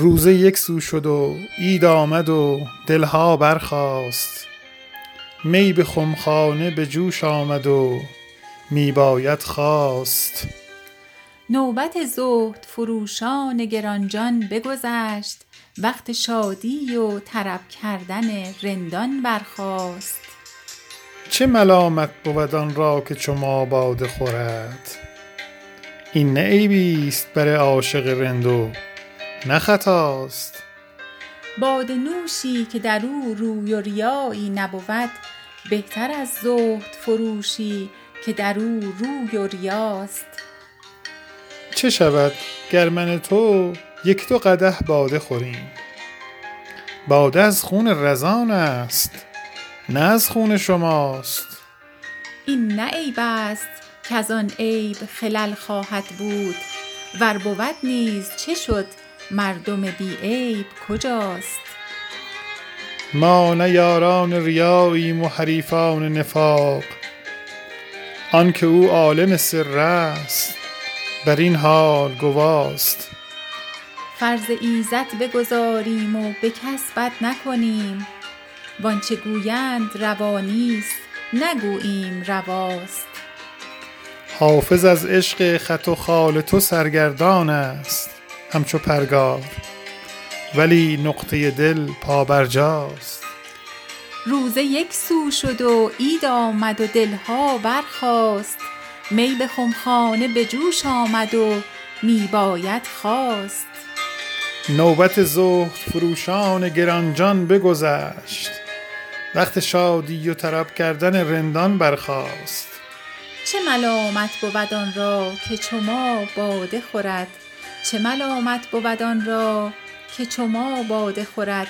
روزه یک سو شد و عید آمد و دلها برخاست. می به خمخانه به جوش آمد و می باید خواست. نوبت زهد فروشان گرانجان بگذشت. وقت شادی و طرب کردن رندان برخاست. چه ملامت بود آن را که چو ما باده خورد؟ این نه عیبیست بر عاشق رند و نه خطاست. باده نوشی که در او روی و ریایی نبود بهتر از زهد فروشی که در او روی و ریاست. چه شود گر من تو یک دو قدح باده خوریم؟ باده از خون رزان است نه از خون شماست. این نه عیب است کز آن عیب خلل خواهد بود ور بود نیز چه شد مردم بی عیب کجاست؟ ما نه یاران ریاییم و حریفان نفاق. آنک او عالم سر است بر این حال گواست. فرض ایزد بگزاریم و به کس بد نکنیم. وآنچه گویند روا نیست نگوییم رواست. حافظ از عشق خط و خال تو سرگردان است. همچو پرگار. ولی نقطه دل پابرجاست روزه یک سو شد و عید آمد و دلها برخاست. می به خمخانه به جوش آمد و می باید خواست. نوبت زهد فروشان گرانجان بگذشت. وقت شادی و طرب کردن رندان برخاست. چه ملامت بود آن را که چو ما باده خورد. چه ملامت بود آن را که چو ما باده خورد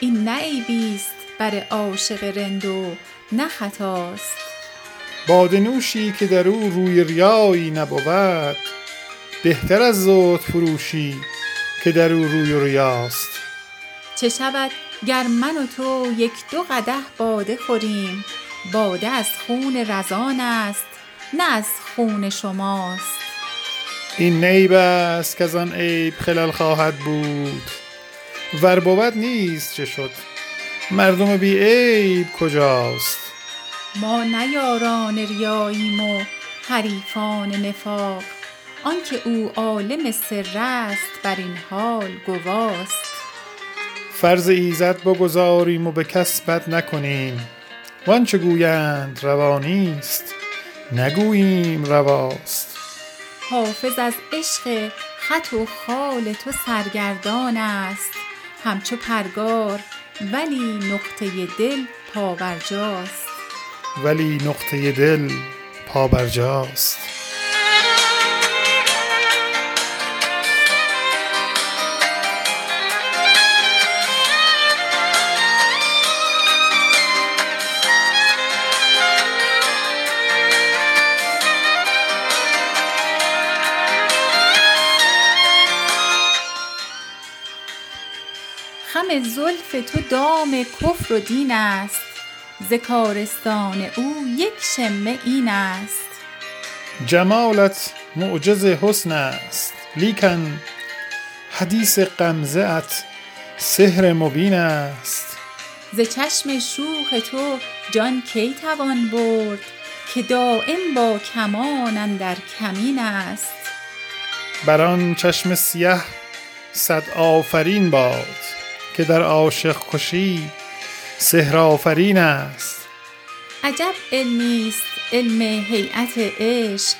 این نه عیبیست بر عاشق رند و نه خطاست باده نوشی که در او روی ریایی نبود بهتر از زهد فروشی که در او روی ریاست چه شود گر من و تو یک دو قدح باده خوریم؟ باده از خون رزان است نه از خون شماست. این نه عیب است کز آن عیب خلل خواهد بود. ور بود نیز چه شد؟ مردم بی عیب کجاست؟ ما نه یاران ریاییم و حریفان نفاق. آنک او عالم سر است بر این حال گواست. فرض ایزد بگزاریم و به کس بد نکنیم. وآنچه گویند روا نیست نگوییم رواست. حافظ از عشق خط و خال تو سرگردان است. همچو پرگار ولی نقطه دل پابرجاست ولی نقطه دل پابرجاست زلف تو دام کفر و دین است. ز کارستان او یک شمه این است. جمالت معجز حسن است. لیکن حدیث غمزه ات سحر مبین است. ز چشم شوخ تو جان کی توان برد که دایم با کمان اندر کمین است. بر آن چشم سیه صد آفرین باد. که در عاشق کشی سحرآفرین است. عجب علمیست علم هییت عشق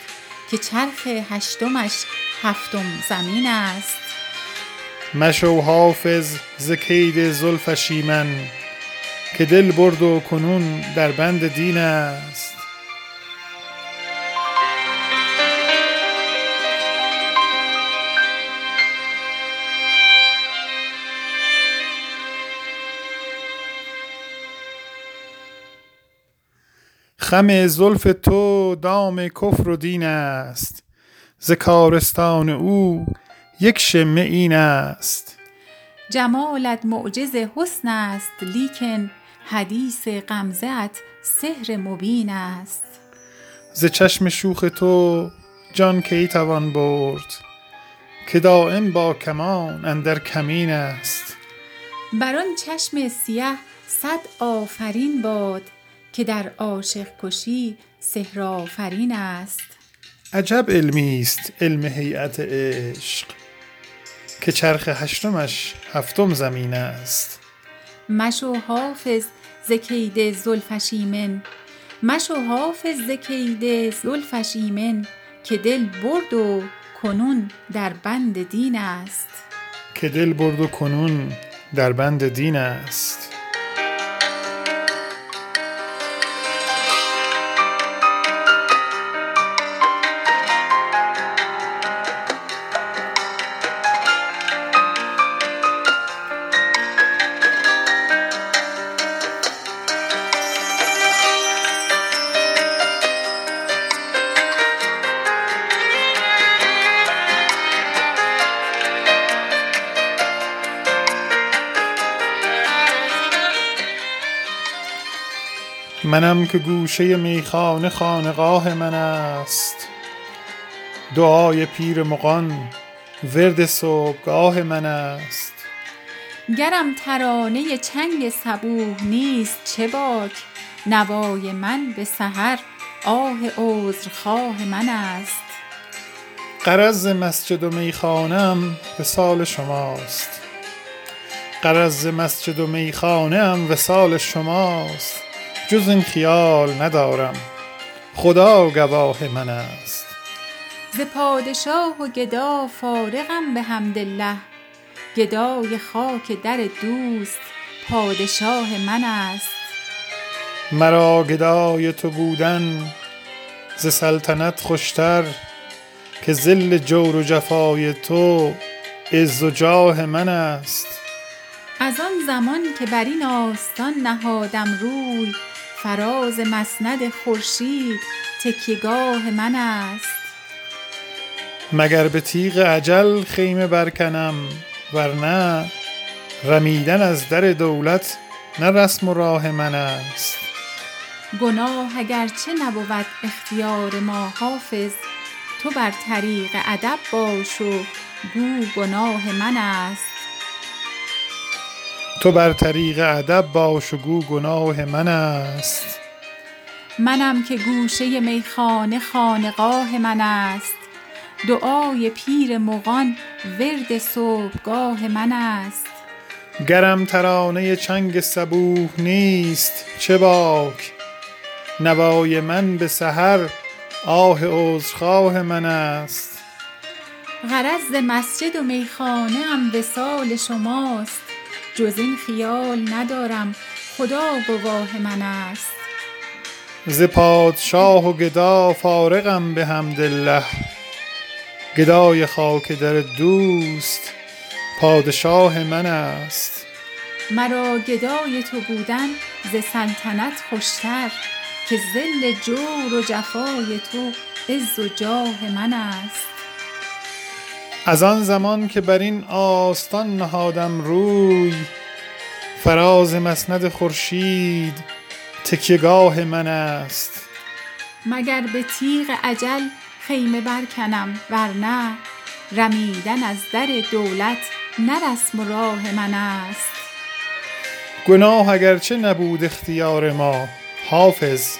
که چرخ هشتمش هفتم زمین است. مشو حافظ ز کید زلفش ایمن که دل برد و کنون در بند دین است. خم زلف تو دام کفر و دین است. ز کارستان او یک شمه این است. جمالت معجز حسن است لیکن حدیث غمزه ات سحر مبین است. ز چشم شوخ تو جان کی توان برد؟ که دائم با کمان اندر کمین است. بر آن چشم سیه صد آفرین باد که در عاشق کشی سحر آفرین است. عجب علمی است علم هیئت عشق که چرخ هشتمش هفتم زمین است. مشو حافظ ز کید زلفش ایمن مشو حافظ ز کید زلفش ایمن که دل برد و کنون در بند دین است. که دل برد و کنون در بند دین است. منم که گوشه میخانه خانقاه من است. دعای پیر مغان ورد صبحگاه من است. گرم ترانه چنگ صبوح نیست چه باک؟ نوای من به سحر آه عذرخواه من است. غرض ز مسجد و میخانه ام وصال شماست. غرض ز مسجد و میخانه ام وصال شماست. جز این خیال ندارم. خدا گواه من است. ز پادشاه و گدا فارغم بحمدالله گدای خاک در دوست پادشاه من است. مرا گدای تو بودن ز سلطنت خوشتر که ذل جور و جفای تو عز و جاه من است. از آن زمان که بر این آستان نهادم روی فراز مسند خورشید تکیه گاه من است. مگر به تیغ اجل خیمه برکنم ور نه رمیدن از در دولت نه رسم و راه من است. گناه اگر چه نبود اختیار ما حافظ تو بر طریق ادب باش و گو گناه من است. تو بر طریق ادب باش و گو گناه من است. منم که گوشه میخانه خانقاه من است. دعای پیر مغان ورد صبحگاه من است. گرم ترانه چنگ صبوح نیست چه باک؟ نوای من به سحر آه عذرخواه من است. غرض مسجد و میخانه ام وصال شماست. جز این خیال ندارم. خدا گواه من است. ز پادشاه و گدا فارغم بحمدالله گدای خاک در دوست پادشاه من است. مرا گدای تو بودن ز سلطنت خوشتر که ذل جور و جفای تو عز و جاه من است. از آن زمان که بر این آستان نهادم روی فراز مسند خورشید تکیه گاه من است. مگر به تیغ اجل خیمه برکنم؟ ور نه رمیدن از در دولت نه رسم و راه من است. گناه اگر چه نبود اختیار ما حافظ.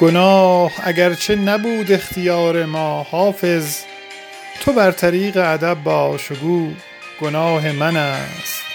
گناه اگر چه نبود اختیار ما حافظ. تو بر طریق ادب باش و گو گناه من است.